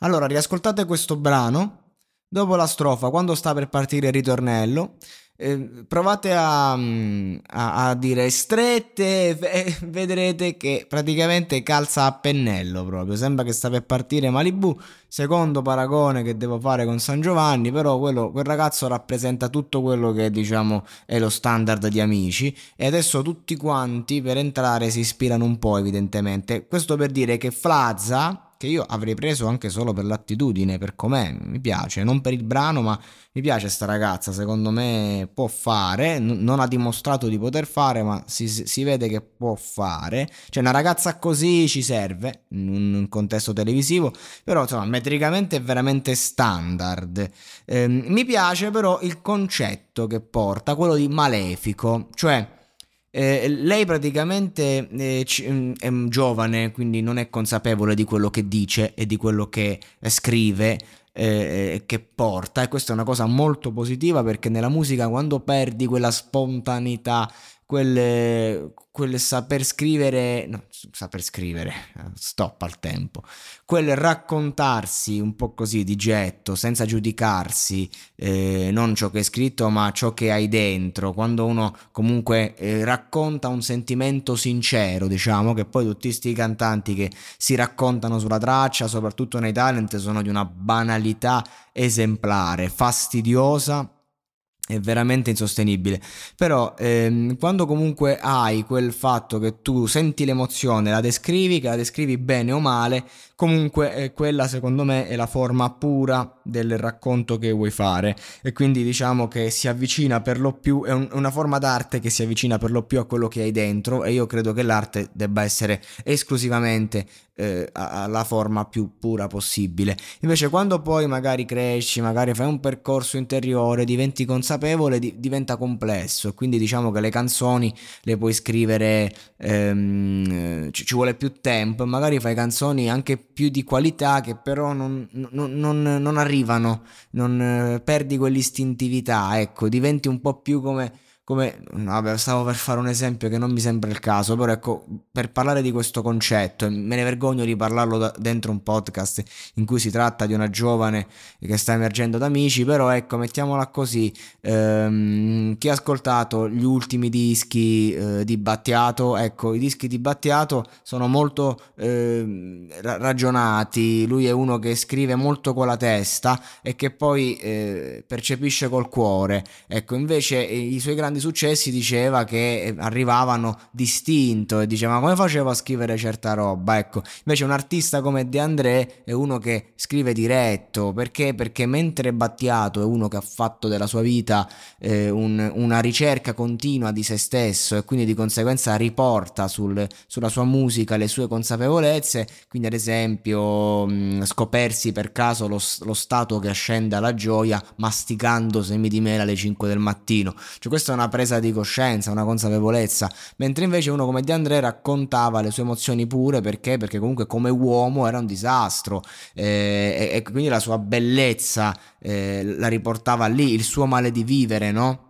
Allora, riascoltate questo brano. Dopo la strofa, quando sta per partire il ritornello, eh, provate a, a, a, dire strette e vedrete che praticamente calza a pennello proprio. Sembra che sta per partire Malibu. Secondo paragone che devo fare con San Giovanni, però quello, quel ragazzo rappresenta tutto quello che diciamo è lo standard di amici. E adesso tutti quanti per entrare si ispirano un po', evidentemente. Questo per dire che Flazza che io avrei preso anche solo per l'attitudine, per com'è, mi piace, non per il brano, ma mi piace sta ragazza, secondo me può fare, n- non ha dimostrato di poter fare, ma si, si, vede che può fare, cioè una ragazza così ci serve in un contesto televisivo, però insomma metricamente è veramente standard. Eh, mi piace però il concetto che porta, quello di malefico, cioè eh, lei praticamente eh, mm, è giovane, quindi non è consapevole di quello che dice e di quello che scrive, eh, che porta. E questa è una cosa molto positiva perché nella musica quando perdi quella spontaneità quel, quel saper scrivere, no, saper scrivere, stop al tempo, quel raccontarsi un po' così di getto, senza giudicarsi, eh, non ciò che è scritto, ma ciò che hai dentro, quando uno comunque eh, racconta un sentimento sincero, diciamo, che poi tutti questi cantanti che si raccontano sulla traccia, soprattutto nei talent, sono di una banalità esemplare, fastidiosa è veramente insostenibile. Però ehm, quando comunque hai quel fatto che tu senti l'emozione, la descrivi, che la descrivi bene o male, comunque eh, quella secondo me è la forma pura del racconto che vuoi fare. E quindi diciamo che si avvicina per lo più, è un, una forma d'arte che si avvicina per lo più a quello che hai dentro e io credo che l'arte debba essere esclusivamente eh, alla forma più pura possibile. Invece quando poi magari cresci, magari fai un percorso interiore, diventi consapevole, di, diventa complesso. Quindi diciamo che le canzoni le puoi scrivere, ehm, ci, ci, vuole più tempo. Magari fai canzoni anche più di qualità che però non, non, non, non arrivano, non eh, perdi quell'istintività, ecco, diventi un po' più come come vabbè, stavo per fare un esempio che non mi sembra il caso, però ecco, per parlare di questo concetto, me ne vergogno di parlarlo da, dentro un podcast in cui si tratta di una giovane che sta emergendo da amici, però ecco, mettiamola così, ehm, chi ha ascoltato gli ultimi dischi eh, di Battiato, ecco, i dischi di Battiato sono molto eh, ragionati, lui è uno che scrive molto con la testa e che poi eh, percepisce col cuore, ecco, invece i suoi grandi grandi successi diceva che eh, arrivavano distinto e diceva ma come facevo a scrivere certa roba? Ecco invece un artista come De André è uno che scrive diretto. Perché? Perché mentre Battiato è uno che ha fatto della sua vita eh, un, una ricerca continua di se stesso e quindi di conseguenza riporta sul, sulla sua musica le sue consapevolezze quindi ad esempio mh, scopersi per caso lo, lo stato che ascende alla gioia masticando semi di mela alle 5 del mattino. Cioè questa è una una presa di coscienza, una consapevolezza, mentre invece uno come De raccontava le sue emozioni pure perché, perché comunque come uomo era un disastro eh, e, e, quindi la sua bellezza eh, la riportava lì, il suo male di vivere, no?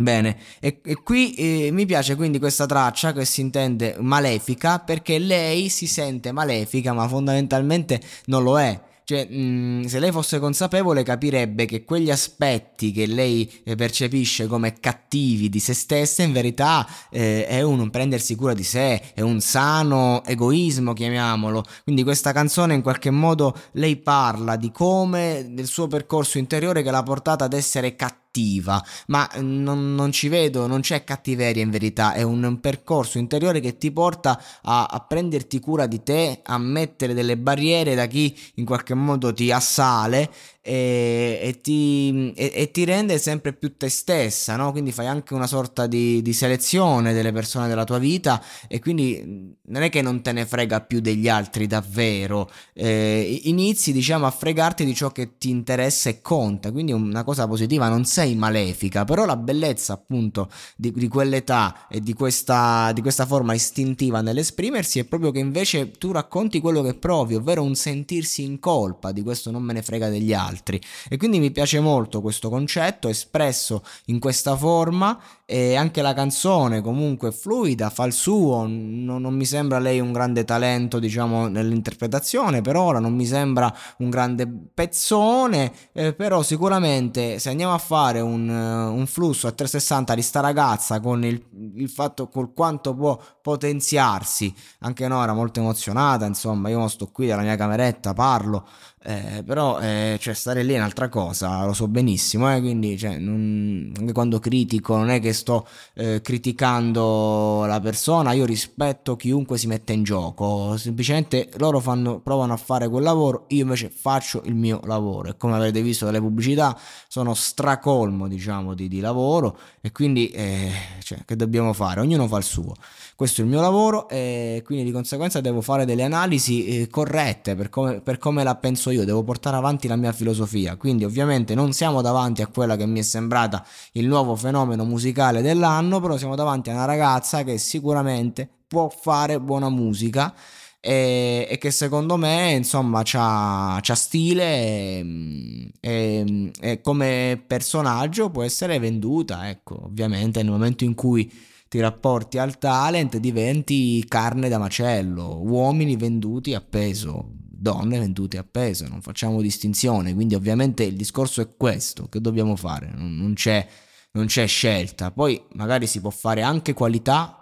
Bene, e, e qui eh, mi piace quindi questa traccia che si intende malefica perché lei si sente malefica ma fondamentalmente non lo è. Cioè, mh, mm, se lei fosse consapevole capirebbe che quegli aspetti che lei eh, percepisce come cattivi di se stessa in verità eh, è un prendersi cura di sé, è un sano egoismo, chiamiamolo. Quindi questa canzone in qualche modo lei parla di come del suo percorso interiore che l'ha portata ad essere cattiva cattiva, ma non, non, ci vedo, non c'è cattiveria in verità, è un percorso interiore che ti porta a, a, prenderti cura di te, a mettere delle barriere da chi in qualche modo ti assale e, e, ti, e, e, ti, rende sempre più te stessa, no? quindi fai anche una sorta di, di, selezione delle persone della tua vita e quindi non è che non te ne frega più degli altri davvero, eh, inizi diciamo a fregarti di ciò che ti interessa e conta, quindi una cosa positiva, non sei malefica, però la bellezza appunto di, di quell'età e di questa, di questa forma istintiva nell'esprimersi è proprio che invece tu racconti quello che provi, ovvero un sentirsi in colpa, di questo non me ne frega degli altri. E quindi mi piace molto questo concetto espresso in questa forma e anche la canzone comunque fluida, fa il suo, non, non mi sembra lei un grande talento diciamo nell'interpretazione per ora, non mi sembra un grande pezzone, eh, però sicuramente se andiamo a fare un, un, flusso a 360 di sta ragazza con il, il fatto col quanto può potenziarsi, anche Nora molto emozionata, insomma io sto qui dalla mia cameretta, parlo, eh, però eh, cioè, stare lì è un'altra cosa, lo so benissimo, eh, quindi cioè, non, anche quando critico non è che sto eh, criticando la persona, io rispetto chiunque si mette in gioco, semplicemente loro fanno, provano a fare quel lavoro, io invece faccio il mio lavoro e come avrete visto dalle pubblicità sono stracolmo diciamo di, di lavoro e quindi eh, cioè, che dobbiamo fare? Ognuno fa il suo questo è il mio lavoro e quindi di conseguenza devo fare delle analisi eh, corrette per come, per come, la penso io, devo portare avanti la mia filosofia. Quindi ovviamente non siamo davanti a quella che mi è sembrata il nuovo fenomeno musicale dell'anno, però siamo davanti a una ragazza che sicuramente può fare buona musica. E, e, che secondo me insomma c'ha, stile e, e, e, come personaggio può essere venduta ecco. Ovviamente nel momento in cui ti rapporti al talent, diventi carne da macello, uomini venduti a peso, donne vendute a peso, non facciamo distinzione, quindi ovviamente il discorso è questo, che dobbiamo fare, non, c'è, non c'è scelta, poi magari si può fare anche qualità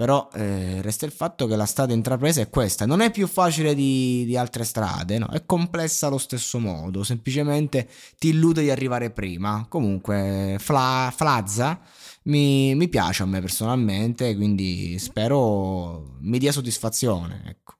però eh, resta il fatto che la strada intrapresa è questa, non è più facile di, di altre strade, no? è complessa allo stesso modo, semplicemente ti illude di arrivare prima, comunque fla, Flazza mi, mi piace a me personalmente, quindi spero mi dia soddisfazione. Ecco.